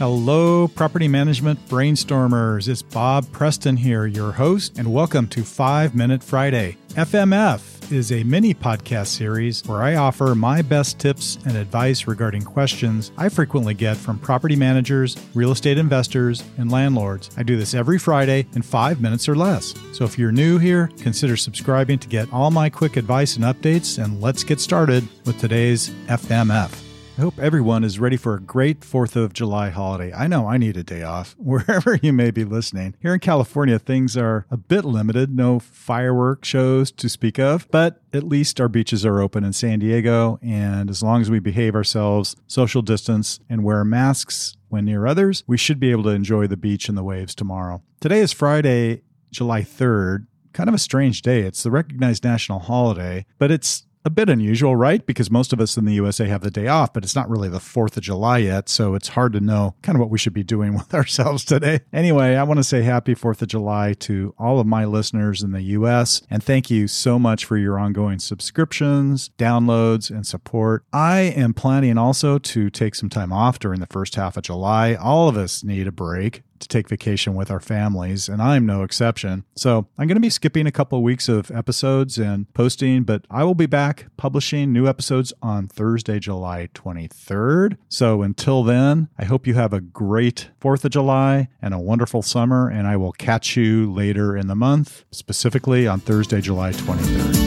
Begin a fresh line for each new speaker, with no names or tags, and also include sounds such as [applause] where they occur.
Hello, property management brainstormers. It's Bob Preston here, your host, and welcome to 5 Minute Friday. FMF is a mini podcast series where I offer my best tips and advice regarding questions I frequently get from property managers, real estate investors, and landlords. I do this every Friday in five minutes or less. So if you're new here, consider subscribing to get all my quick advice and updates, and let's get started with today's FMF. I hope everyone is ready for a great 4th of July holiday. I know I need a day off, [laughs] wherever you may be listening. Here in California, things are a bit limited, no firework shows to speak of, but at least our beaches are open in San Diego. And as long as we behave ourselves, social distance, and wear masks when near others, we should be able to enjoy the beach and the waves tomorrow. Today is Friday, July 3rd. Kind of a strange day. It's the recognized national holiday, but it's a bit unusual, right? Because most of us in the USA have the day off, but it's not really the 4th of July yet. So it's hard to know kind of what we should be doing [laughs] with ourselves today. Anyway, I want to say happy 4th of July to all of my listeners in the US. And thank you so much for your ongoing subscriptions, downloads, and support. I am planning also to take some time off during the first half of July. All of us need a break to take vacation with our families, and I'm no exception. So I'm going to be skipping a couple of weeks of episodes and posting, but I will be back publishing new episodes on Thursday, July 23rd. So until then, I hope you have a great 4th of July and a wonderful summer, and I will catch you later in the month, specifically on Thursday, July 23rd.